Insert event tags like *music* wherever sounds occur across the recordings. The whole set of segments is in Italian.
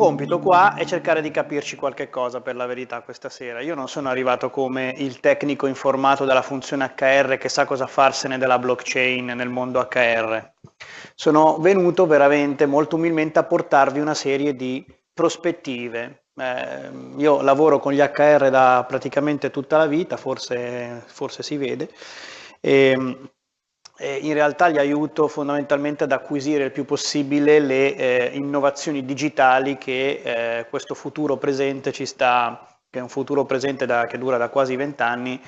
compito qua è cercare di capirci qualche cosa per la verità questa sera. Io non sono arrivato come il tecnico informato della funzione HR che sa cosa farsene della blockchain nel mondo HR. Sono venuto veramente molto umilmente a portarvi una serie di prospettive. Eh, io lavoro con gli HR da praticamente tutta la vita, forse, forse si vede. E, eh, in realtà li aiuto fondamentalmente ad acquisire il più possibile le eh, innovazioni digitali che eh, questo futuro presente ci sta, che è un futuro presente da, che dura da quasi vent'anni,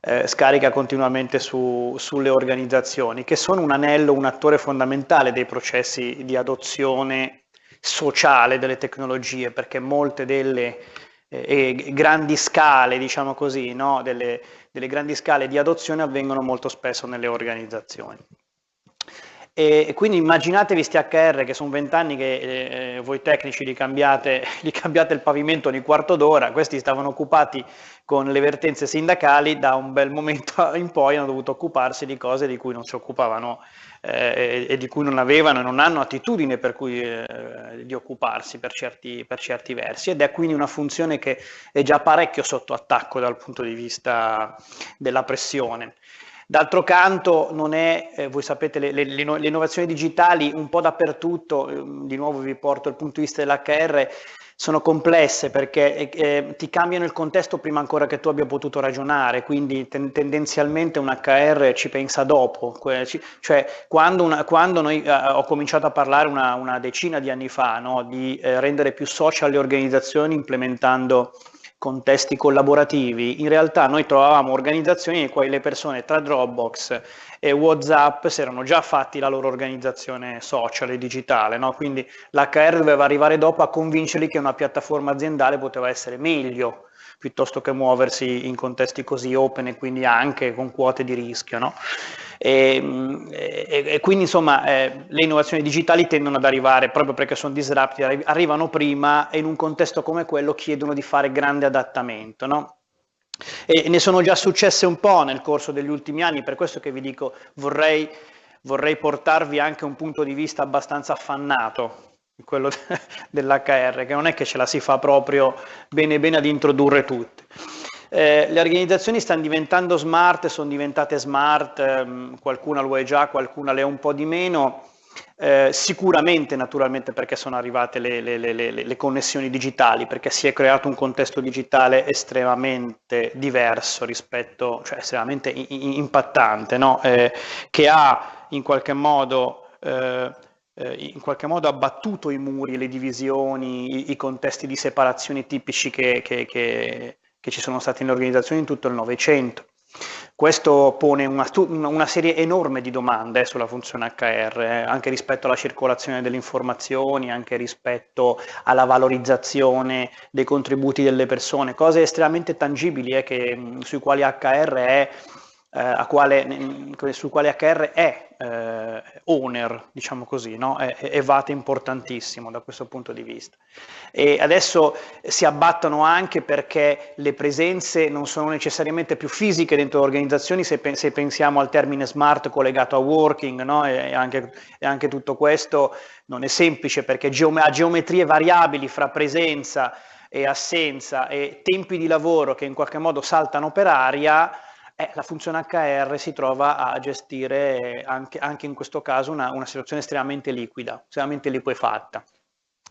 eh, scarica continuamente su, sulle organizzazioni, che sono un anello, un attore fondamentale dei processi di adozione sociale delle tecnologie, perché molte delle eh, grandi scale, diciamo così, no, delle, delle grandi scale di adozione avvengono molto spesso nelle organizzazioni. E quindi immaginatevi questi HR che sono vent'anni che eh, voi tecnici li cambiate, *laughs* gli cambiate il pavimento ogni quarto d'ora, questi stavano occupati con le vertenze sindacali, da un bel momento *laughs* in poi hanno dovuto occuparsi di cose di cui non si occupavano eh, e di cui non avevano e non hanno attitudine per cui eh, di occuparsi per certi, per certi versi ed è quindi una funzione che è già parecchio sotto attacco dal punto di vista della pressione. D'altro canto, non è, eh, voi sapete, le, le, le, innovazioni digitali un po' dappertutto, eh, di nuovo vi porto il punto di vista dell'HR, sono complesse perché eh, eh ti cambiano il contesto prima ancora che tu abbia potuto ragionare, quindi ten- tendenzialmente un HR ci pensa dopo, cioè quando, una, quando noi eh, ho cominciato a parlare una, una decina di anni fa no, di eh, rendere più social le organizzazioni implementando contesti collaborativi, in realtà noi trovavamo organizzazioni in cui le persone tra Dropbox e WhatsApp si erano già fatti la loro organizzazione social e digitale, no? quindi l'HR doveva arrivare dopo a convincerli che una piattaforma aziendale poteva essere meglio piuttosto che muoversi in contesti così open e quindi anche con quote di rischio. No? E, e, e, quindi insomma eh, le innovazioni digitali tendono ad arrivare proprio perché sono disruptive, arrivano prima e in un contesto come quello chiedono di fare grande adattamento. No? E ne sono già successe un po' nel corso degli ultimi anni, per questo che vi dico vorrei, vorrei portarvi anche un punto di vista abbastanza affannato quello dell'HR, che non è che ce la si fa proprio bene bene ad introdurre tutte. Eh, le organizzazioni stanno diventando smart, sono diventate smart, ehm, qualcuna lo è già, qualcuna le è un po' di meno, eh, sicuramente naturalmente perché sono arrivate le, le, le, le, connessioni digitali, perché si è creato un contesto digitale estremamente diverso rispetto, cioè estremamente impattante, no? eh, che ha in qualche modo eh, in qualche modo abbattuto i muri, le divisioni, i, i contesti di separazione tipici che, che, che, che ci sono stati nelle organizzazioni in tutto il Novecento. Questo pone una, una, serie enorme di domande sulla funzione HR, eh, anche rispetto alla circolazione delle informazioni, anche rispetto alla valorizzazione dei contributi delle persone, cose estremamente tangibili eh, che, sui quali HR è eh, quale, sul quale HR è eh, owner, diciamo così, no? è, è VAT importantissimo da questo punto di vista. E adesso si abbattono anche perché le presenze non sono necessariamente più fisiche dentro le organizzazioni, se, se pensiamo al termine smart collegato a working, no? e, anche, e, anche, tutto questo non è semplice perché geome- ha geometrie variabili fra presenza e assenza e tempi di lavoro che in qualche modo saltano per aria eh, la funzione HR si trova a gestire anche, anche in questo caso una, una, situazione estremamente liquida, estremamente liquefatta.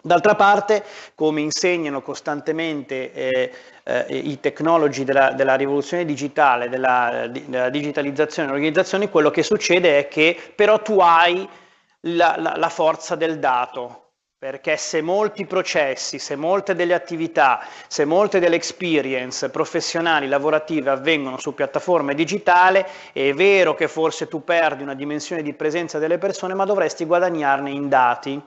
D'altra parte, come insegnano costantemente eh, eh, i tecnologi della, della rivoluzione digitale, della, della digitalizzazione delle organizzazioni, quello che succede è che però tu hai la, la, la forza del dato, perché se molti processi, se molte delle attività, se molte delle experience professionali, lavorative avvengono su piattaforme digitali, è vero che forse tu perdi una dimensione di presenza delle persone, ma dovresti guadagnarne in dati.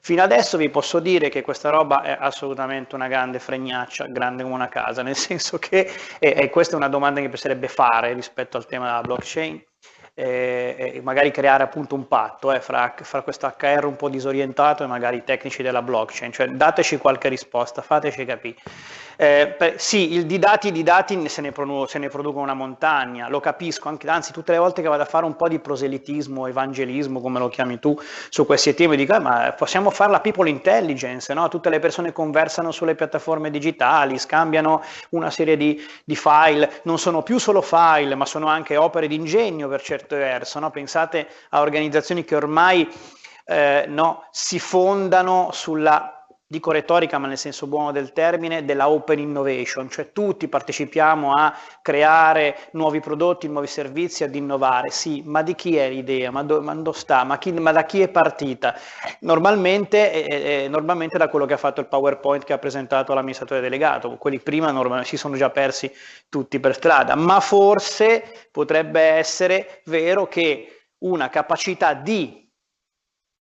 Fino adesso vi posso dire che questa roba è assolutamente una grande fregnaccia, grande come una casa, nel *laughs* senso che, e, e questa è una domanda che mi piacerebbe fare rispetto al tema della blockchain, e magari creare appunto un patto eh, fra, fra, questo HR un po' disorientato e magari i tecnici della blockchain, cioè dateci qualche risposta, fateci capire. Eh, per, sì, il, di dati di dati se ne, produ- se ne, producono una montagna, lo capisco, anche, anzi tutte le volte che vado a fare un po' di proselitismo, evangelismo, come lo chiami tu, su questi temi, dico, eh, ma possiamo fare la people intelligence, no? tutte le persone conversano sulle piattaforme digitali, scambiano una serie di, di file, non sono più solo file, ma sono anche opere di ingegno per certo verso, no? pensate a organizzazioni che ormai eh, no, si fondano sulla dico retorica ma nel senso buono del termine, della open innovation, cioè tutti partecipiamo a creare nuovi prodotti, nuovi servizi, ad innovare, sì, ma di chi è l'idea, ma, do, sta, ma, chi, ma, da chi è partita? Normalmente, eh, eh, normalmente da quello che ha fatto il PowerPoint che ha presentato l'amministratore delegato, quelli prima si sono già persi tutti per strada, ma forse potrebbe essere vero che una capacità di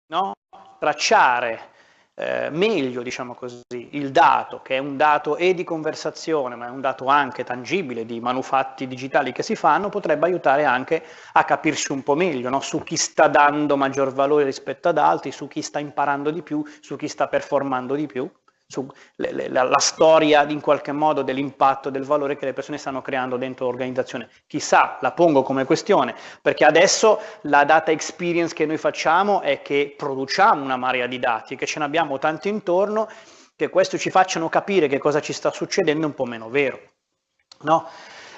no, tracciare eh, meglio, diciamo così, il dato, che è un dato e di conversazione, ma è un dato anche tangibile di manufatti digitali che si fanno, potrebbe aiutare anche a capirsi un po' meglio no? su chi sta dando maggior valore rispetto ad altri, su chi sta imparando di più, su chi sta performando di più su le, le, la, la, storia in qualche modo dell'impatto, del valore che le persone stanno creando dentro l'organizzazione. Chissà, la pongo come questione, perché adesso la data experience che noi facciamo è che produciamo una marea di dati che ce ne abbiamo tanti intorno, che questo ci facciano capire che cosa ci sta succedendo è un po' meno vero. No?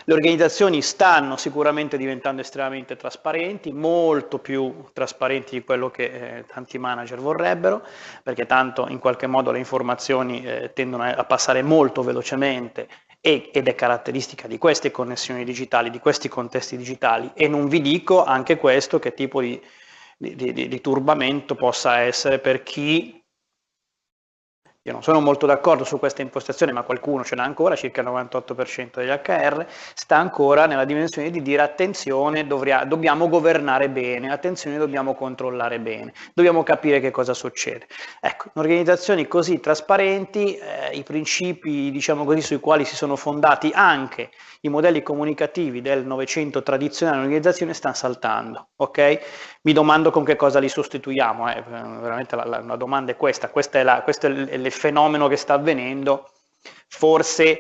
Le organizzazioni stanno sicuramente diventando estremamente trasparenti, molto più trasparenti di quello che eh, tanti manager vorrebbero, perché tanto in qualche modo le informazioni eh, tendono a passare molto velocemente e, ed è caratteristica di queste connessioni digitali, di questi contesti digitali. E non vi dico anche questo che tipo di, di, di, di turbamento possa essere per chi io non sono molto d'accordo su questa impostazione, ma qualcuno ce l'ha ancora, circa il 98% degli HR, sta ancora nella dimensione di dire attenzione, dovria, dobbiamo governare bene, attenzione, dobbiamo controllare bene, dobbiamo capire che cosa succede. Ecco, in organizzazioni così trasparenti, eh, i principi, diciamo così, sui quali si sono fondati anche i modelli comunicativi del Novecento tradizionale dell'organizzazione stanno saltando, ok? Mi domando con che cosa li sostituiamo, eh? veramente la, la, la, domanda è questa, questa è la, questo è il, il fenomeno che sta avvenendo, forse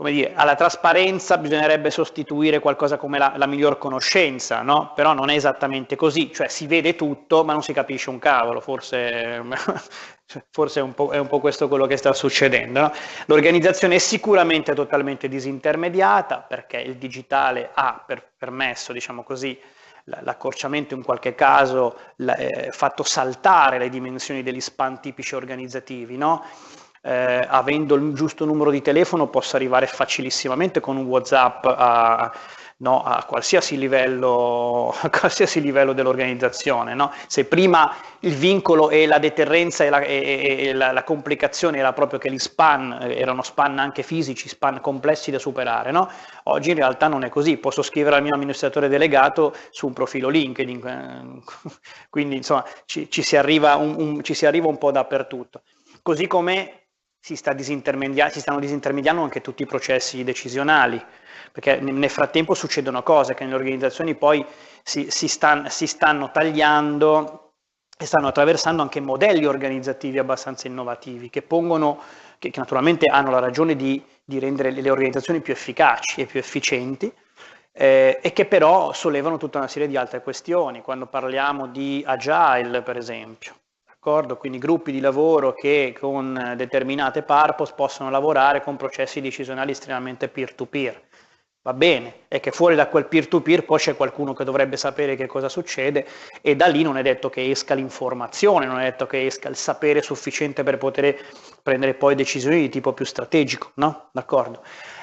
come dire, alla trasparenza bisognerebbe sostituire qualcosa come la, la, miglior conoscenza, no? Però non è esattamente così, cioè si vede tutto ma non si capisce un cavolo, forse, *laughs* forse è, un è, un po', questo quello che sta succedendo. No? L'organizzazione è sicuramente totalmente disintermediata perché il digitale ha per, permesso, diciamo così, l'accorciamento in qualche caso eh, fatto saltare le dimensioni degli span tipici organizzativi, no? Eh, avendo il giusto numero di telefono posso arrivare facilissimamente con un WhatsApp a, no, a, qualsiasi, livello, a qualsiasi livello dell'organizzazione. No? Se prima il vincolo e la deterrenza e la, e, e la, la, complicazione era proprio che gli span eh, erano span anche fisici, span complessi da superare, no? oggi in realtà non è così, posso scrivere al mio amministratore delegato su un profilo LinkedIn, eh, *laughs* quindi insomma ci, ci, si, arriva un, un, ci si arriva un po' dappertutto. Così come si, sta si stanno disintermediando anche tutti i processi decisionali, perché nel frattempo succedono cose che nelle organizzazioni poi si, si, stan- si stanno tagliando e stanno attraversando anche modelli organizzativi abbastanza innovativi che pongono, che, che naturalmente hanno la ragione di, di, rendere le organizzazioni più efficaci e più efficienti, eh, e che però sollevano tutta una serie di altre questioni. Quando parliamo di agile, per esempio, D'accordo? Quindi gruppi di lavoro che con determinate purpose possono lavorare con processi decisionali estremamente peer-to-peer. Va bene, è che fuori da quel peer-to-peer poi c'è qualcuno che dovrebbe sapere che cosa succede e da lì non è detto che esca l'informazione, non è detto che esca il sapere sufficiente per poter prendere poi decisioni di tipo più strategico, no? D'accordo?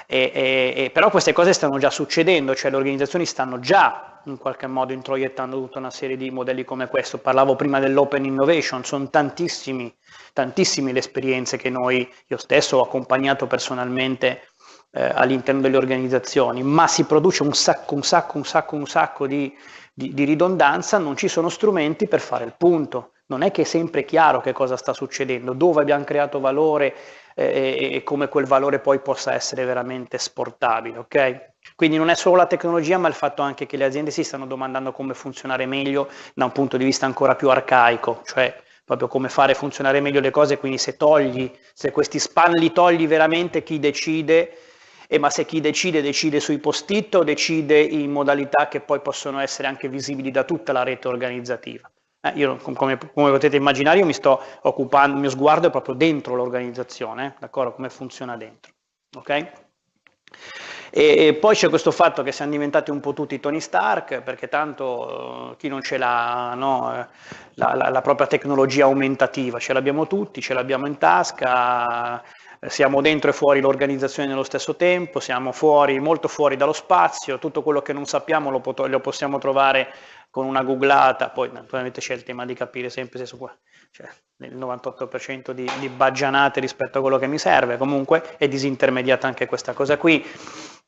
E, e, e, però queste cose stanno già succedendo, cioè le organizzazioni stanno già in qualche modo introiettando tutta una serie di modelli come questo. Parlavo prima dell'open innovation, sono tantissime le esperienze che noi, io stesso ho accompagnato personalmente eh, all'interno delle organizzazioni, ma si produce un sacco, un sacco, un sacco, un sacco di, di, di ridondanza, non ci sono strumenti per fare il punto non è che è sempre chiaro che cosa sta succedendo, dove abbiamo creato valore eh, e come quel valore poi possa essere veramente esportabile, ok? Quindi non è solo la tecnologia, ma il fatto anche che le aziende si stanno domandando come funzionare meglio da un punto di vista ancora più arcaico, cioè proprio come fare funzionare meglio le cose, quindi se togli, se questi span li togli veramente chi decide, e ma se chi decide decide sui post-it o decide in modalità che poi possono essere anche visibili da tutta la rete organizzativa. Eh, io, come, come, potete immaginare, io mi sto occupando, il mio sguardo è proprio dentro l'organizzazione, eh, d'accordo? Come funziona dentro, ok? E, poi c'è questo fatto che siamo diventati un po' tutti Tony Stark, perché tanto uh, chi non ce l'ha, no, eh, la, la, la propria tecnologia aumentativa, ce l'abbiamo tutti, ce l'abbiamo in tasca, siamo dentro e fuori l'organizzazione nello stesso tempo, siamo fuori, molto fuori dallo spazio, tutto quello che non sappiamo lo, pot- lo possiamo trovare con una googlata, poi naturalmente c'è il tema di capire sempre se su, cioè, il 98% di, di baggianate rispetto a quello che mi serve, comunque è disintermediata anche questa cosa qui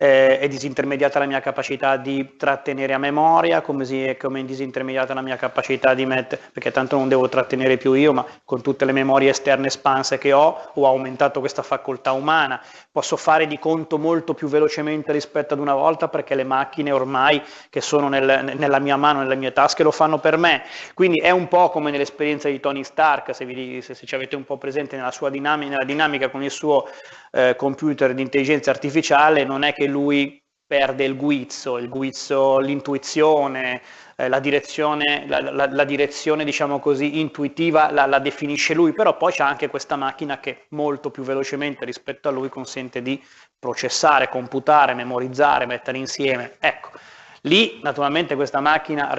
eh, è disintermediata la mia capacità di trattenere a memoria, come, si, è, come è disintermediata la mia capacità di mettere, perché tanto non devo trattenere più io, ma con tutte le memorie esterne espanse che ho, ho aumentato questa facoltà umana, posso fare di conto molto più velocemente rispetto ad una volta perché le macchine ormai che sono nel, nella mia mano, nelle mie tasche, lo fanno per me. Quindi è un po' come nell'esperienza di Tony Stark, se, vi, se, se ci avete un po' presente nella sua dinamica, nella dinamica con il suo eh, computer di intelligenza artificiale, non è che lui perde il guizzo, il guizzo, l'intuizione, eh, la direzione, la, la, la direzione diciamo così, intuitiva la, la definisce lui, però poi c'è anche questa macchina che molto più velocemente rispetto a lui consente di processare, computare, memorizzare, mettere insieme. Ecco, lì naturalmente questa macchina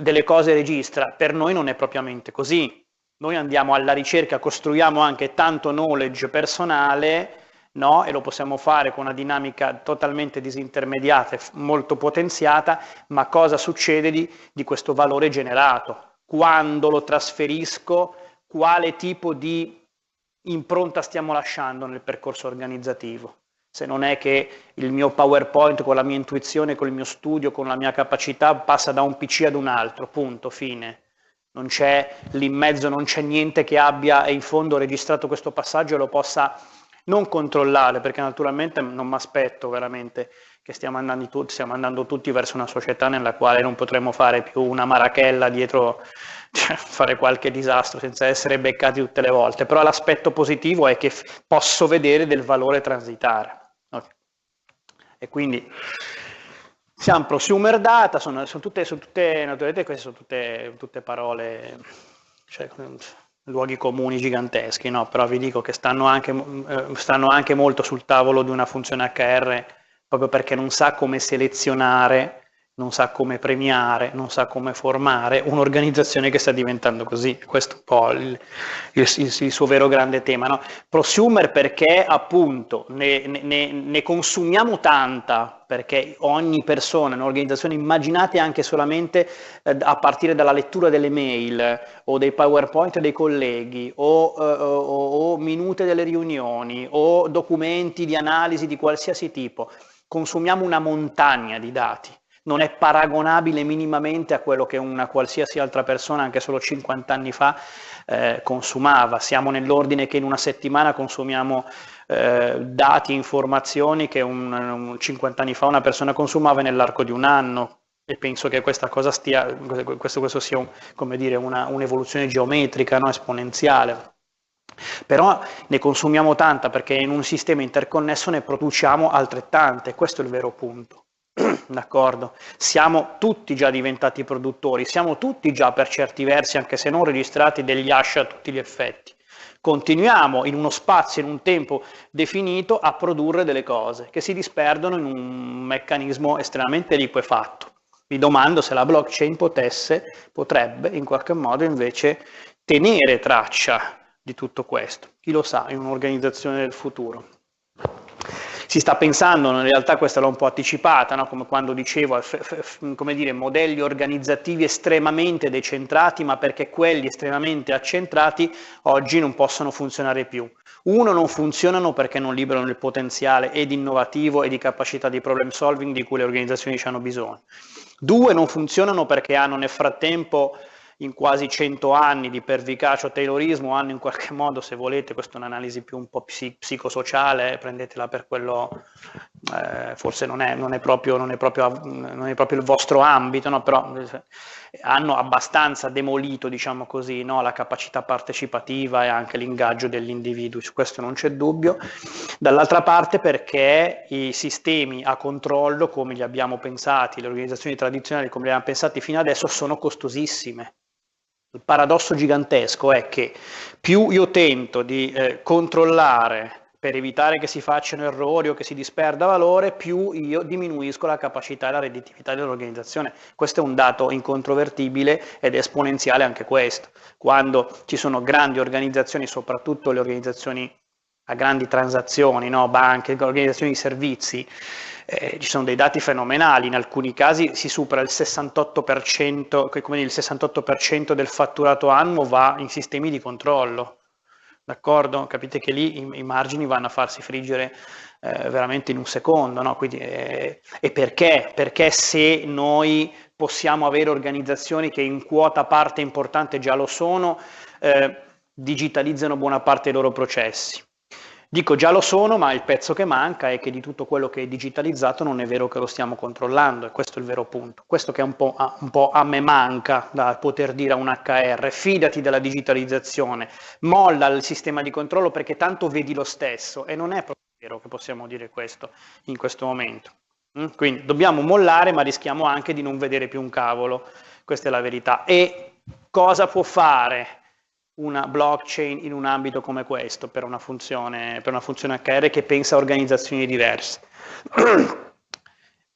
delle cose registra, per noi non è propriamente così. Noi andiamo alla ricerca, costruiamo anche tanto knowledge personale no? e lo possiamo fare con una dinamica totalmente disintermediata e molto potenziata, ma cosa succede di, di questo valore generato? Quando lo trasferisco, quale tipo di impronta stiamo lasciando nel percorso organizzativo? Se non è che il mio PowerPoint con la mia intuizione, con il mio studio, con la mia capacità passa da un PC ad un altro, punto, fine non c'è lì in mezzo, non c'è niente che abbia in fondo registrato questo passaggio e lo possa non controllare, perché naturalmente non mi aspetto veramente che stiamo andando, tutti, stiamo andando, tutti verso una società nella quale non potremo fare più una marachella dietro, *laughs* cioè, fare qualche disastro senza essere beccati tutte le volte, però l'aspetto positivo è che posso vedere del valore transitare. Okay. E quindi siamo prosumer data, sono, sono, tutte, sono tutte, naturalmente queste sono tutte, tutte parole, cioè, luoghi comuni giganteschi, no? però vi dico che stanno anche, eh, stanno anche molto sul tavolo di una funzione HR proprio perché non sa come selezionare, non sa come premiare, non sa come formare un'organizzazione che sta diventando così. Questo è un po' il, il, il, il suo vero grande tema. No? Prosumer perché appunto ne, ne, ne, consumiamo tanta, perché ogni persona, un'organizzazione, immaginate anche solamente eh, a partire dalla lettura delle mail o dei PowerPoint dei colleghi o, eh, o, o minute delle riunioni o documenti di analisi di qualsiasi tipo, consumiamo una montagna di dati non è paragonabile minimamente a quello che una qualsiasi altra persona anche solo 50 anni fa eh, consumava. Siamo nell'ordine che in una settimana consumiamo eh, dati, informazioni che un, un 50 anni fa una persona consumava nell'arco di un anno e penso che questa cosa stia, questo, questo sia un, dire, una, un'evoluzione geometrica, no? esponenziale. Però ne consumiamo tanta perché in un sistema interconnesso ne produciamo altrettante, questo è il vero punto. *clears throat* D'accordo? Siamo tutti già diventati produttori, siamo tutti già per certi versi, anche se non registrati, degli hash a tutti gli effetti. Continuiamo in uno spazio, in un tempo definito, a produrre delle cose che si disperdono in un meccanismo estremamente liquefatto. Mi domando se la blockchain potesse, potrebbe in qualche modo invece tenere traccia di tutto questo. Chi lo sa, in un'organizzazione del futuro si sta pensando, in realtà questa l'ho un po' anticipata, no? come quando dicevo, come dire, modelli organizzativi estremamente decentrati, ma perché quelli estremamente accentrati oggi non possono funzionare più. Uno, non funzionano perché non liberano il potenziale ed innovativo e di capacità di problem solving di cui le organizzazioni hanno bisogno. Due, non funzionano perché hanno nel frattempo in quasi 100 anni di pervicacio taylorismo hanno in qualche modo, se volete, questa è un'analisi più un po' psicosociale, prendetela per quello, eh, forse non è, non, è proprio, non, è proprio, non è, proprio, il vostro ambito, no? però eh, hanno abbastanza demolito, diciamo così, no? la capacità partecipativa e anche l'ingaggio degli individui, su questo non c'è dubbio. Dall'altra parte perché i sistemi a controllo, come li abbiamo pensati, le organizzazioni tradizionali come li abbiamo pensati fino adesso, sono costosissime il paradosso gigantesco è che più io tento di eh, controllare per evitare che si facciano errori o che si disperda valore, più io diminuisco la capacità e la redditività dell'organizzazione. Questo è un dato incontrovertibile ed esponenziale anche questo. Quando ci sono grandi organizzazioni, soprattutto le organizzazioni a grandi transazioni, no? banche, organizzazioni di servizi, eh, ci sono dei dati fenomenali, in alcuni casi si supera il 68%, come il 68% del fatturato annuo va in sistemi di controllo. D'accordo? Capite che lì i, i margini vanno a farsi friggere eh, veramente in un secondo, no? Quindi, eh, e perché? Perché se noi possiamo avere organizzazioni che in quota parte importante già lo sono, eh, digitalizzano buona parte dei loro processi. Dico già lo sono, ma il pezzo che manca è che di tutto quello che è digitalizzato non è vero che lo stiamo controllando e questo è il vero punto. Questo che un po', a, un po' a me manca da poter dire a un HR, fidati della digitalizzazione, molla il sistema di controllo perché tanto vedi lo stesso e non è proprio vero che possiamo dire questo in questo momento. Mm? Quindi dobbiamo mollare ma rischiamo anche di non vedere più un cavolo, questa è la verità. E cosa può fare una blockchain in un ambito come questo per una funzione, per una funzione HR che pensa a organizzazioni diverse.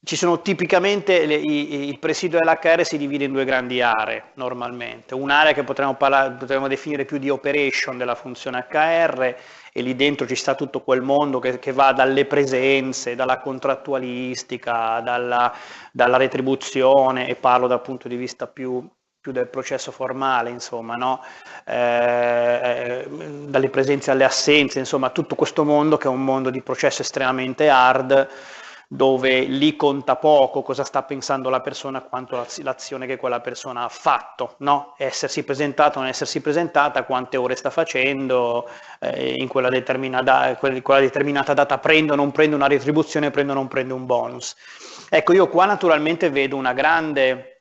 Ci sono tipicamente le, i, il presidio dell'HR si divide in due grandi aree normalmente, un'area che potremmo, parlare, potremmo, definire più di operation della funzione HR e lì dentro ci sta tutto quel mondo che, che va dalle presenze, dalla contrattualistica, dalla, dalla retribuzione e parlo dal punto di vista più più del processo formale, insomma, no? eh, dalle presenze alle assenze, insomma, tutto questo mondo che è un mondo di processo estremamente hard, dove lì conta poco cosa sta pensando la persona quanto l'azione che quella persona ha fatto, no? essersi presentata o non essersi presentata, quante ore sta facendo, eh, in quella determinata, quella determinata data prendo o non prendo una retribuzione, prendo o non prendo un bonus. Ecco, io qua naturalmente vedo una grande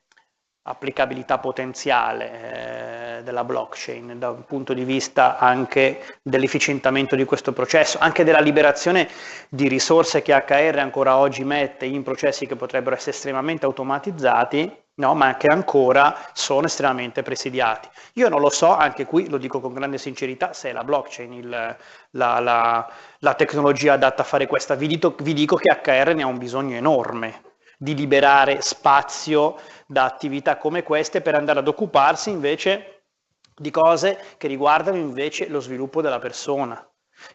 applicabilità potenziale eh, della blockchain da un punto di vista anche dell'efficientamento di questo processo, anche della liberazione di risorse che HR ancora oggi mette in processi che potrebbero essere estremamente automatizzati, no, ma che ancora sono estremamente presidiati. Io non lo so, anche qui lo dico con grande sincerità, se è la blockchain il, la, la, la, tecnologia adatta a fare questa. Vi dico, vi dico che HR ne ha un bisogno enorme di liberare spazio da attività come queste per andare ad occuparsi invece di cose che riguardano invece lo sviluppo della persona,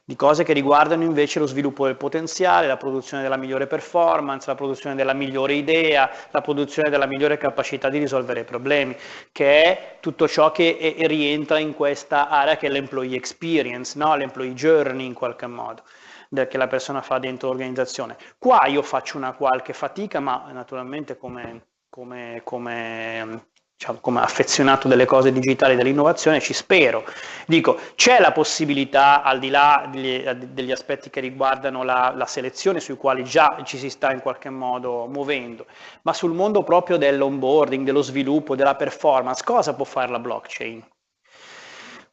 di cose che riguardano invece lo sviluppo del potenziale, la produzione della migliore performance, la produzione della migliore idea, la produzione della migliore capacità di risolvere i problemi, che è tutto ciò che è, rientra in questa area che è l'employee experience, no? l'employee journey in qualche modo che la persona fa dentro l'organizzazione. Qua io faccio una qualche fatica, ma naturalmente come come, come, diciamo, come affezionato delle cose digitali e dell'innovazione ci spero. Dico, c'è la possibilità, al di là degli, degli aspetti che riguardano la, la, selezione, sui quali già ci si sta in qualche modo muovendo, ma sul mondo proprio dell'onboarding, dello sviluppo, della performance, cosa può fare la blockchain?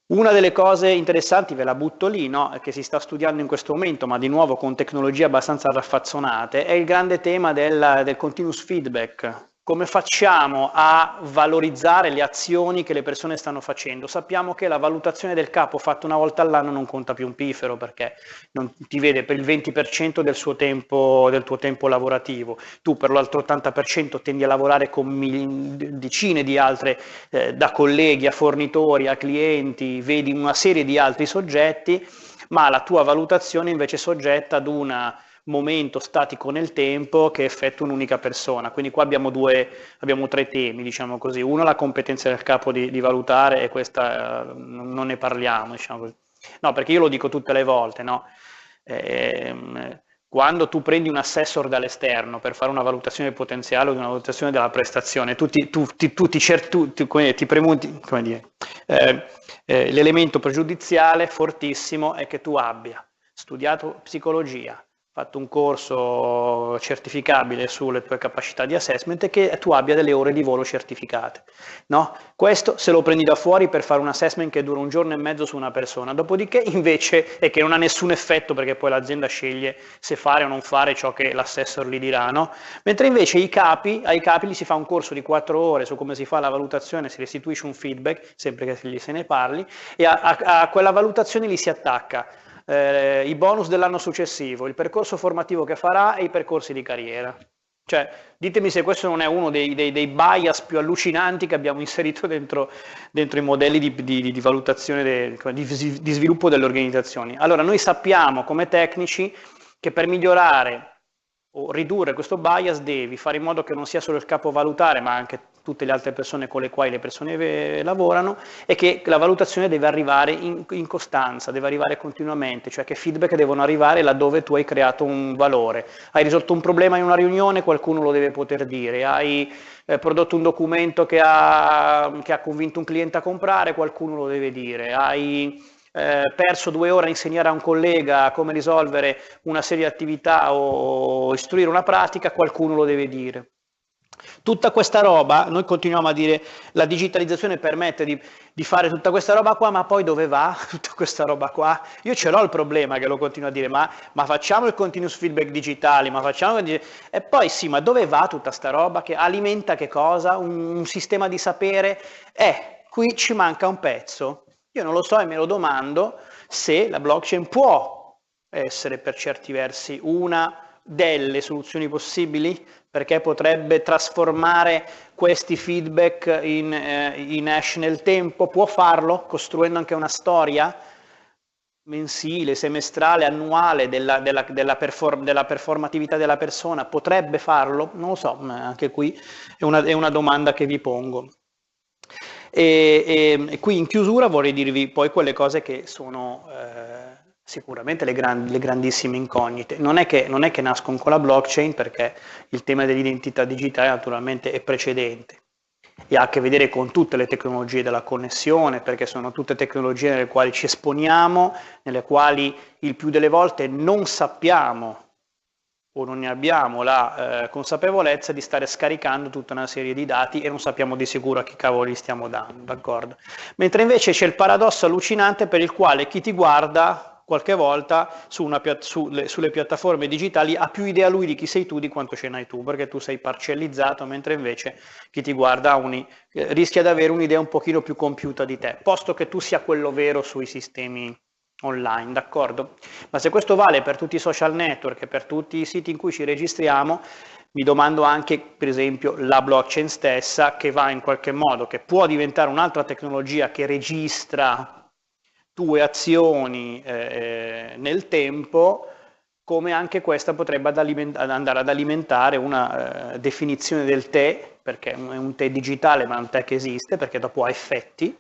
Una delle cose interessanti, ve la butto lì, no? che si sta studiando in questo momento, ma di nuovo con tecnologie abbastanza raffazzonate, è il grande tema del, del continuous feedback, come facciamo a valorizzare le azioni che le persone stanno facendo? Sappiamo che la valutazione del capo fatta una volta all'anno non conta più un pifero perché non ti vede per il 20% del, tempo, del tuo tempo lavorativo, tu per l'altro 80% tendi a lavorare con decine di altre, eh, da colleghi a fornitori, a clienti, vedi una serie di altri soggetti, ma la tua valutazione invece è soggetta ad una momento statico nel tempo che effettua un'unica persona. Quindi qua abbiamo, due, abbiamo tre temi, diciamo così. Uno la competenza del capo di, di valutare e questa eh, non ne parliamo, diciamo così. No, perché io lo dico tutte le volte, no? Eh, quando tu prendi un assessor dall'esterno per fare una valutazione del potenziale o una valutazione della prestazione, tu ti, tu, ti, tu ti, certu, ti, ti premunti, come dire, eh, eh, l'elemento pregiudiziale fortissimo è che tu abbia studiato psicologia, fatto un corso certificabile sulle tue capacità di assessment e che tu abbia delle ore di volo certificate. No? Questo se lo prendi da fuori per fare un assessment che dura un giorno e mezzo su una persona, dopodiché invece è che non ha nessun effetto perché poi l'azienda sceglie se fare o non fare ciò che l'assessor gli dirà, no? mentre invece i capi, ai capi gli si fa un corso di quattro ore su come si fa la valutazione, si restituisce un feedback, sempre che gli se ne parli, e a, a, a quella valutazione gli si attacca eh, i bonus dell'anno successivo, il percorso formativo che farà e i percorsi di carriera. Cioè, ditemi se questo non è uno dei, dei, dei bias più allucinanti che abbiamo *laughs* inserito dentro, dentro i modelli di, di, di valutazione, de, di, di sviluppo delle organizzazioni. Allora, noi sappiamo come tecnici che per migliorare o ridurre questo bias devi fare in modo che non sia solo il capo valutare, ma anche tutte le altre persone con le quali le persone lavorano e che la valutazione deve arrivare in, in, costanza, deve arrivare continuamente, cioè che feedback devono arrivare laddove tu hai creato un valore. Hai risolto un problema in una riunione, qualcuno lo deve poter dire, hai eh, prodotto un documento che ha, che ha convinto un cliente a comprare, qualcuno lo deve dire, hai eh, perso due ore a insegnare a un collega come risolvere una serie di attività o istruire una pratica, qualcuno lo deve dire. Tutta questa roba, noi continuiamo a dire la digitalizzazione permette di, di, fare tutta questa roba qua, ma poi dove va *laughs* tutta questa roba qua? Io ce l'ho il problema che lo continuo a dire, ma, ma facciamo il continuous feedback digitale, ma facciamo... E poi sì, ma dove va tutta questa roba che alimenta che cosa? Un, un sistema di sapere? Eh, qui ci manca un pezzo. Io non lo so e me lo domando se la blockchain può essere per certi versi una delle soluzioni possibili perché potrebbe trasformare questi feedback in, eh, in hash nel tempo, può farlo costruendo anche una storia mensile, semestrale, annuale della, della, della, perform, della, performatività della persona, potrebbe farlo? Non lo so, anche qui è una, è una domanda che vi pongo. E, e, e, qui in chiusura vorrei dirvi poi quelle cose che sono... Eh, sicuramente le, grand, le grandissime incognite. Non è, che, non è che nascono con la blockchain perché il tema dell'identità digitale naturalmente è precedente e ha a che vedere con tutte le tecnologie della connessione, perché sono tutte tecnologie nelle quali ci esponiamo, nelle quali il più delle volte non sappiamo o non ne abbiamo la eh, consapevolezza di stare scaricando tutta una serie di dati e non sappiamo di sicuro a chi cavolo li stiamo dando, d'accordo? Mentre invece c'è il paradosso allucinante per il quale chi ti guarda qualche volta su pia- su le, sulle piattaforme digitali ha più idea lui di chi sei tu di quanto ce n'hai tu, perché tu sei parcellizzato, mentre invece chi ti guarda uni, eh, rischia di avere un'idea un pochino più compiuta di te, posto che tu sia quello vero sui sistemi online, d'accordo? Ma se questo vale per tutti i social network e per tutti i siti in cui ci registriamo, mi domando anche, per esempio, la blockchain stessa che va in qualche modo, che può diventare un'altra tecnologia che registra tue azioni eh, nel tempo, come anche questa potrebbe ad andare ad alimentare una eh, definizione del tè, perché è un tè digitale ma è un tè che esiste, perché dopo ha effetti.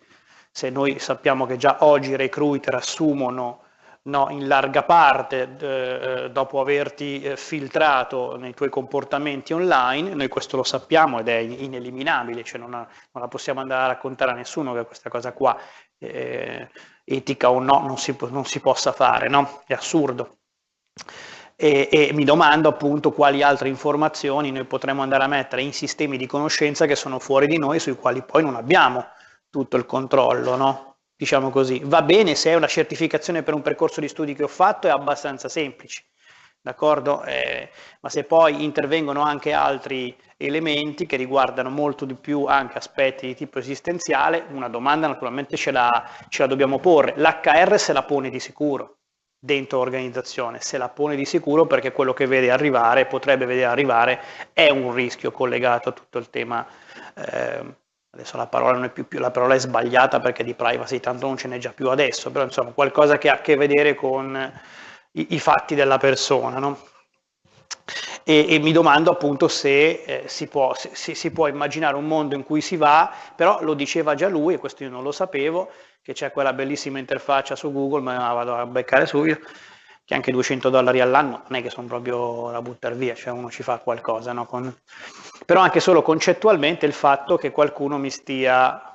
Se noi sappiamo che già oggi i recruiter assumono no, in larga parte eh, dopo averti eh, filtrato nei tuoi comportamenti online, noi questo lo sappiamo ed è ineliminabile, cioè non, ha, non la possiamo andare a raccontare a nessuno che questa cosa qua eh, etica o no non si, non si possa fare, no? È assurdo. E, e, mi domando appunto quali altre informazioni noi potremmo andare a mettere in sistemi di conoscenza che sono fuori di noi, sui quali poi non abbiamo tutto il controllo, no? Diciamo così. Va bene se è una certificazione per un percorso di studi che ho fatto, è abbastanza semplice d'accordo? Eh, ma se poi intervengono anche altri elementi che riguardano molto di più anche aspetti di tipo esistenziale, una domanda naturalmente ce la, ce la dobbiamo porre. L'HR se la pone di sicuro dentro l'organizzazione, se la pone di sicuro perché quello che vede arrivare, potrebbe vedere arrivare, è un rischio collegato a tutto il tema. Eh, adesso la parola, più, più, la parola è sbagliata perché di privacy tanto non ce n'è già più adesso, però insomma qualcosa che ha a che vedere con i, i fatti della persona. No? E, e, mi domando appunto se, eh, si, può, se, si può immaginare un mondo in cui si va, però lo diceva già lui, e questo io non lo sapevo, che c'è quella bellissima interfaccia su Google, ma la vado a beccare subito, che anche 200 dollari all'anno non è che sono proprio da buttare via, cioè uno ci fa qualcosa, no? Con... però anche solo concettualmente il fatto che qualcuno mi stia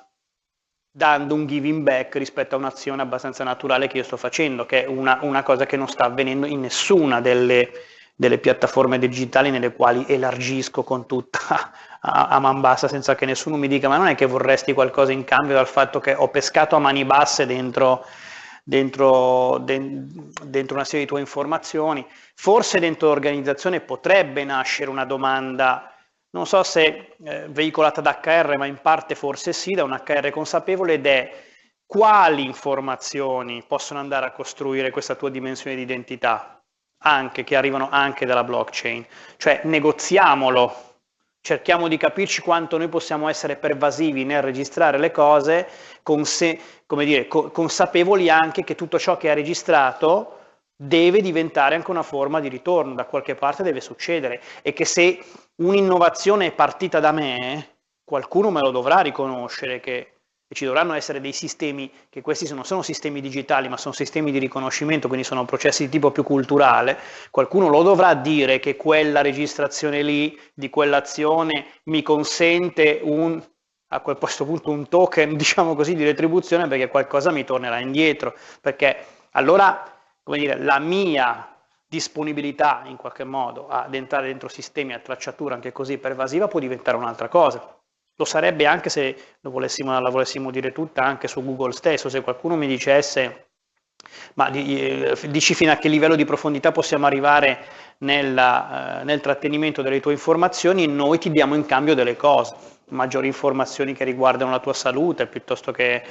dando un giving back rispetto a un'azione abbastanza naturale che io sto facendo, che è una, una cosa che non sta avvenendo in nessuna delle, delle, piattaforme digitali nelle quali elargisco con tutta *laughs* a, a man bassa senza che nessuno mi dica ma non è che vorresti qualcosa in cambio dal fatto che ho pescato a mani basse dentro dentro, dentro, una serie di tue informazioni. Forse dentro l'organizzazione potrebbe nascere una domanda, non so se eh, veicolata da HR, ma in parte forse sì, da un HR consapevole, ed è quali informazioni possono andare a costruire questa tua dimensione di identità, anche, che arrivano anche dalla blockchain. Cioè negoziamolo cerchiamo di capirci quanto noi possiamo essere pervasivi nel registrare le cose, conse- dire, co- consapevoli anche che tutto ciò che ha registrato deve diventare anche una forma di ritorno, da qualche parte deve succedere e che se un'innovazione è partita da me, qualcuno me lo dovrà riconoscere che e ci dovranno essere dei sistemi, che questi non sono sistemi digitali, ma sono sistemi di riconoscimento, quindi sono processi di tipo più culturale, qualcuno lo dovrà dire che quella registrazione lì, di quell'azione, mi consente un, a questo punto un token, *laughs* diciamo così, di retribuzione perché qualcosa mi tornerà indietro, perché allora, come dire, la mia disponibilità in qualche modo ad entrare dentro sistemi a tracciatura anche così pervasiva può diventare un'altra cosa. Lo sarebbe anche se volessimo, la volessimo dire tutta anche su Google stesso, se qualcuno mi dicesse ma eh, dici fino a che livello di profondità possiamo arrivare nella, eh, nel trattenimento delle tue informazioni noi ti diamo in cambio delle cose, maggiori informazioni che riguardano la tua salute piuttosto che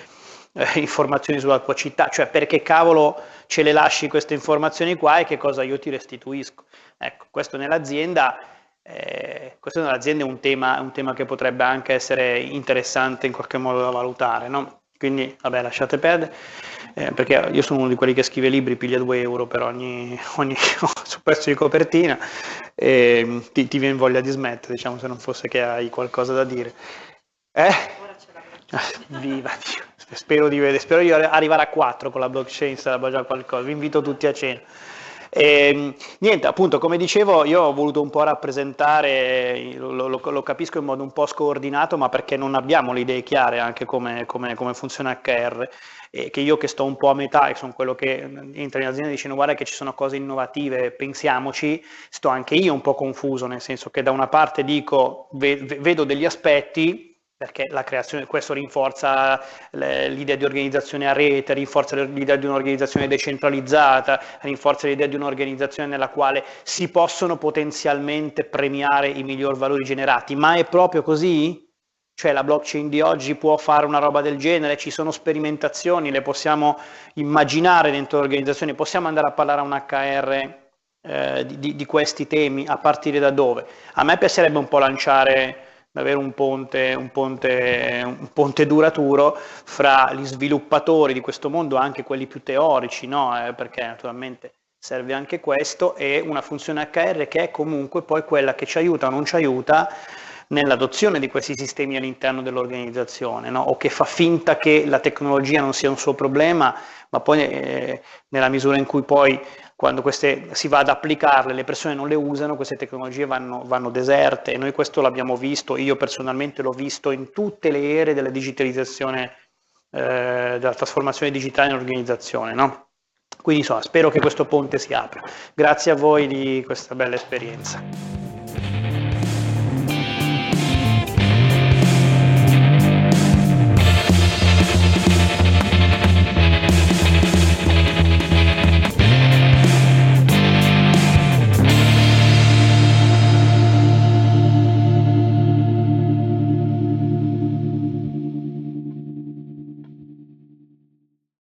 eh, informazioni sulla tua città, cioè perché cavolo ce le lasci queste informazioni qua e che cosa io ti restituisco. Ecco, questo nell'azienda eh, questo nell'azienda è un tema, un tema, che potrebbe anche essere interessante in qualche modo da valutare, no? Quindi, vabbè, lasciate perdere, eh, perché io sono uno di quelli che scrive libri, piglia 2 euro per ogni, *laughs* ogni su pezzo di copertina e ti, ti viene voglia di smettere, diciamo, se non fosse che hai qualcosa da dire. Eh? Viva Dio, spero di, vedere, spero di arrivare a 4 con la blockchain, sarà già qualcosa, vi invito tutti a cena. E, ehm, niente, appunto, come dicevo, io ho voluto un po' rappresentare, lo, lo, lo, capisco in modo un po' scordinato, ma perché non abbiamo le idee chiare anche come, come, come funziona HR. E che io che sto un po' a metà, e sono quello che entra in azienda e dice guarda che ci sono cose innovative, pensiamoci, sto anche io un po' confuso, nel senso che da una parte dico, vedo degli aspetti, perché questo rinforza l'idea di organizzazione a rete, rinforza l'idea di un'organizzazione decentralizzata, rinforza l'idea di un'organizzazione nella quale si possono potenzialmente premiare i miglior valori generati, ma è proprio così? Cioè la blockchain di oggi può fare una roba del genere, ci sono sperimentazioni, le possiamo immaginare dentro l'organizzazione, possiamo andare a parlare a un HR eh, di, di questi temi, a partire da dove? A me piacerebbe un po' lanciare avere un ponte, un, ponte, un ponte, duraturo fra gli sviluppatori di questo mondo, anche quelli più teorici, no? eh, perché naturalmente serve anche questo, e una funzione HR che è comunque poi quella che ci aiuta o non ci aiuta nell'adozione di questi sistemi all'interno dell'organizzazione, no? o che fa finta che la tecnologia non sia un suo problema, ma poi eh, nella misura in cui poi quando queste, si va ad applicarle, le persone non le usano, queste tecnologie vanno, vanno deserte e noi questo l'abbiamo visto, io personalmente l'ho visto in tutte le ere della digitalizzazione, eh, della trasformazione digitale in organizzazione. No? Quindi insomma, spero che questo ponte si apra. Grazie a voi di questa bella esperienza.